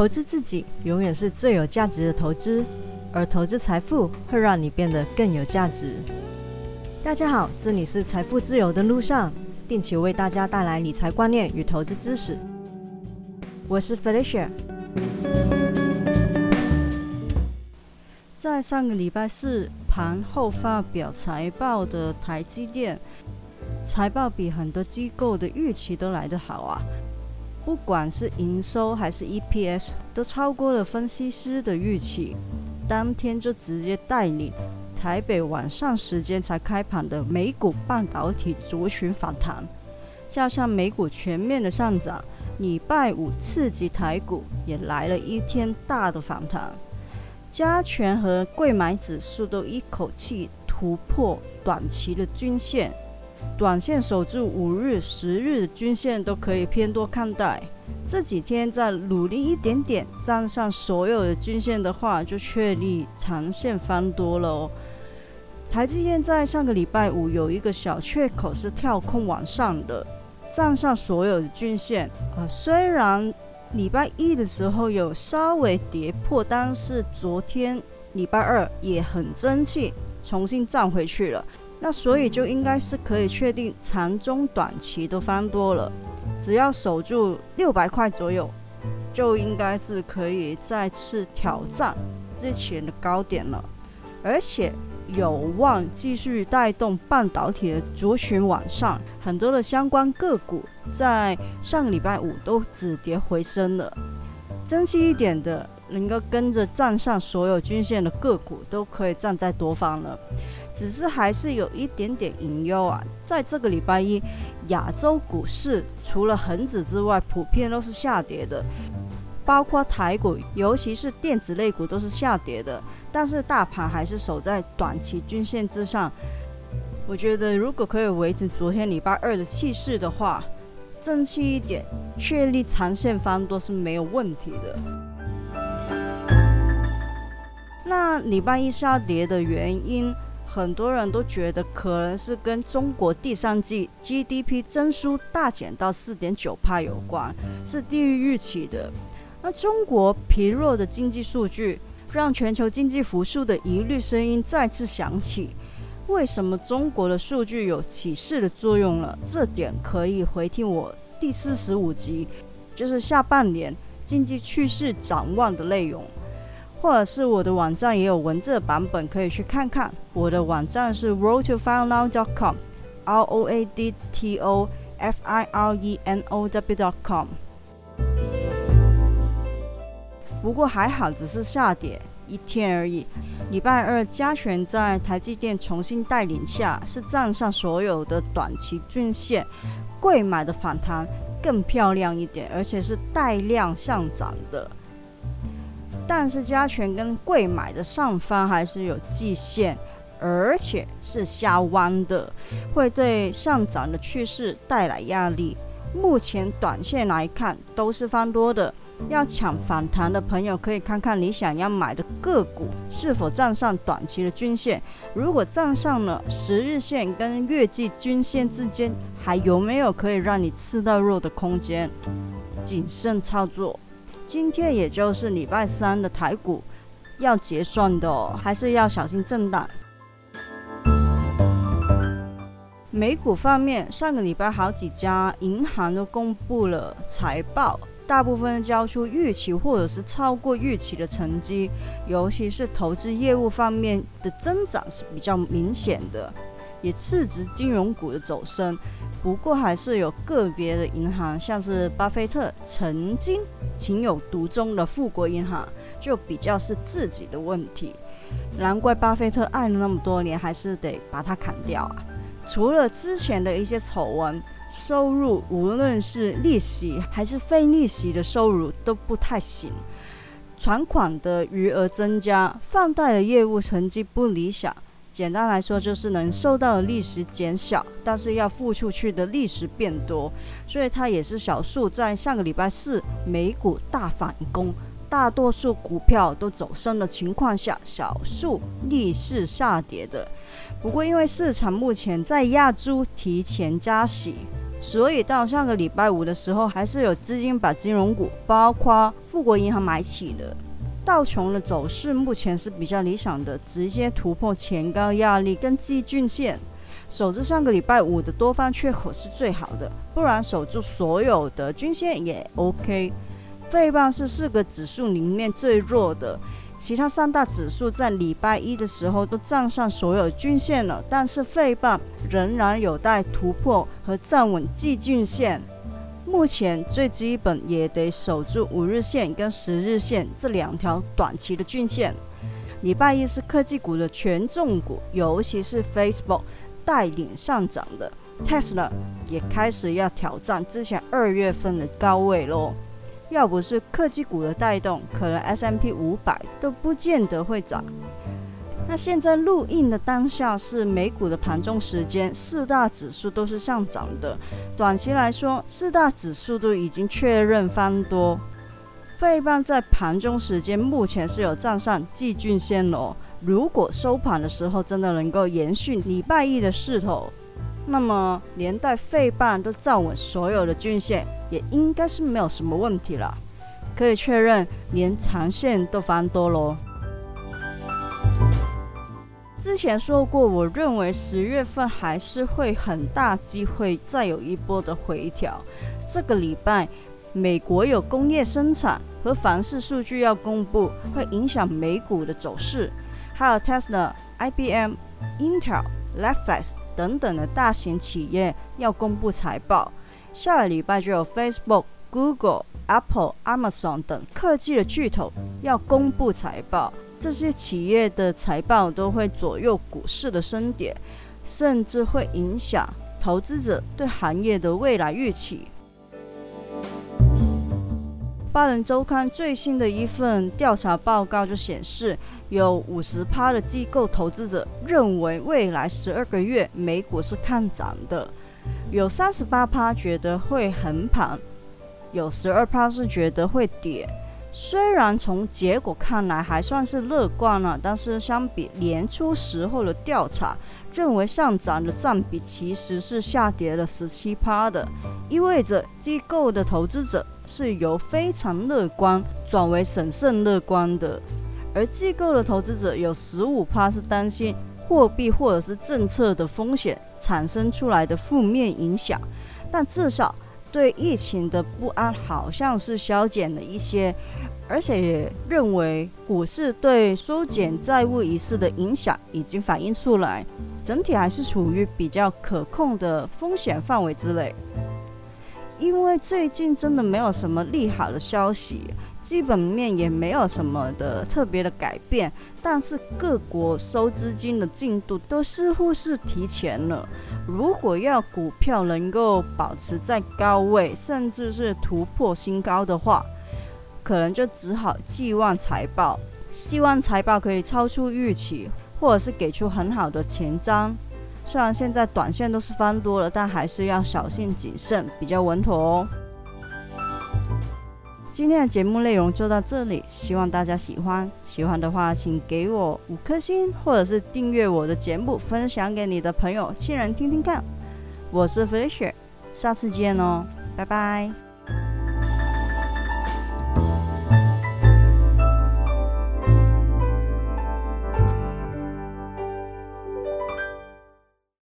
投资自己永远是最有价值的投资，而投资财富会让你变得更有价值。大家好，这里是财富自由的路上，定期为大家带来理财观念与投资知识。我是 Felicia。在上个礼拜四盘后发表财报的台积电，财报比很多机构的预期都来得好啊！不管是营收还是 EPS，都超过了分析师的预期。当天就直接带领台北晚上时间才开盘的美股半导体族群反弹，加上美股全面的上涨，礼拜五刺激台股也来了一天大的反弹。加权和贵买指数都一口气突破短期的均线，短线守住五日、十日均线都可以偏多看待。这几天再努力一点点，站上所有的均线的话，就确立长线翻多了哦。台积电在上个礼拜五有一个小缺口是跳空往上的，站上所有的均线。呃，虽然。礼拜一的时候有稍微跌破，但是昨天礼拜二也很争气，重新站回去了。那所以就应该是可以确定长中短期都翻多了，只要守住六百块左右，就应该是可以再次挑战之前的高点了，而且。有望继续带动半导体的族群往上，很多的相关个股在上个礼拜五都止跌回升了。争气一点的，能够跟着站上所有均线的个股，都可以站在多方了。只是还是有一点点隐忧啊，在这个礼拜一，亚洲股市除了恒指之外，普遍都是下跌的，包括台股，尤其是电子类股都是下跌的。但是大盘还是守在短期均线之上，我觉得如果可以维持昨天礼拜二的气势的话，正气一点，确立长线翻多是没有问题的。那礼拜一下跌的原因，很多人都觉得可能是跟中国第三季 GDP 增速大减到四点九帕有关，是低于预期的。那中国疲弱的经济数据。让全球经济复苏的疑虑声音再次响起。为什么中国的数据有启示的作用了？这点可以回听我第四十五集，就是下半年经济趋势展望的内容，或者是我的网站也有文字的版本，可以去看看。我的网站是 roadtofirenow.com，r o a d t o f i r e n o w.com。不过还好，只是下跌一天而已。礼拜二加权在台积电重新带领下，是站上所有的短期均线，贵买的反弹更漂亮一点，而且是带量上涨的。但是加权跟贵买的上方还是有季线，而且是下弯的，会对上涨的趋势带来压力。目前短线来看都是翻多的。要抢反弹的朋友，可以看看你想要买的个股是否站上短期的均线。如果站上了十日线跟月季均线之间，还有没有可以让你吃到肉的空间？谨慎操作。今天也就是礼拜三的台股要结算的，还是要小心震荡。美股方面，上个礼拜好几家银行都公布了财报。大部分交出预期或者是超过预期的成绩，尤其是投资业务方面的增长是比较明显的，也刺激金融股的走升。不过还是有个别的银行，像是巴菲特曾经情有独钟的富国银行，就比较是自己的问题。难怪巴菲特爱了那么多年，还是得把它砍掉啊！除了之前的一些丑闻。收入无论是利息还是非利息的收入都不太行，存款的余额增加，放贷的业务成绩不理想。简单来说，就是能收到的利息减小，但是要付出去的利息变多。所以它也是少数在上个礼拜四美股大反攻，大多数股票都走升的情况下，少数逆势下跌的。不过因为市场目前在亚洲提前加息。所以到上个礼拜五的时候，还是有资金把金融股，包括富国银行买起的。道琼的走势目前是比较理想的，直接突破前高压力跟季均线，守住上个礼拜五的多方缺口是最好的，不然守住所有的均线也 OK。费棒是四个指数里面最弱的。其他三大指数在礼拜一的时候都站上所有均线了，但是费半仍然有待突破和站稳季均线。目前最基本也得守住五日线跟十日线这两条短期的均线。礼拜一是科技股的权重股，尤其是 Facebook 带领上涨的，Tesla 也开始要挑战之前二月份的高位喽。要不是科技股的带动，可能 S M P 五百都不见得会涨。那现在录音的当下是美股的盘中时间，四大指数都是上涨的。短期来说，四大指数都已经确认翻多。费半在盘中时间目前是有站上季均线喽。如果收盘的时候真的能够延续礼拜一的势头，那么连带费半都站稳所有的均线。也应该是没有什么问题了，可以确认连长线都翻多喽。之前说过，我认为十月份还是会很大机会再有一波的回调。这个礼拜，美国有工业生产和房市数据要公布，会影响美股的走势。还有 Tesla、IBM、Intel、Netflix 等等的大型企业要公布财报。下个礼拜就有 Facebook、Google、Apple、Amazon 等科技的巨头要公布财报，这些企业的财报都会左右股市的升跌，甚至会影响投资者对行业的未来预期。巴人周刊最新的一份调查报告就显示，有五十趴的机构投资者认为未来十二个月美股是看涨的。有三十八趴觉得会横盘，有十二趴是觉得会跌。虽然从结果看来还算是乐观了，但是相比年初时候的调查，认为上涨的占比其实是下跌了十七趴的，意味着机构的投资者是由非常乐观转为审慎乐观的，而机构的投资者有十五趴是担心货币或者是政策的风险。产生出来的负面影响，但至少对疫情的不安好像是消减了一些，而且也认为股市对缩减债务一事的影响已经反映出来，整体还是处于比较可控的风险范围之内。因为最近真的没有什么利好的消息。基本面也没有什么的特别的改变，但是各国收资金的进度都似乎是提前了。如果要股票能够保持在高位，甚至是突破新高的话，可能就只好寄望财报，希望财报可以超出预期，或者是给出很好的前瞻。虽然现在短线都是翻多了，但还是要小心谨慎，比较稳妥哦。今天的节目内容就到这里，希望大家喜欢。喜欢的话，请给我五颗星，或者是订阅我的节目，分享给你的朋友、亲人听听看。我是 Felicia，下次见哦，拜拜。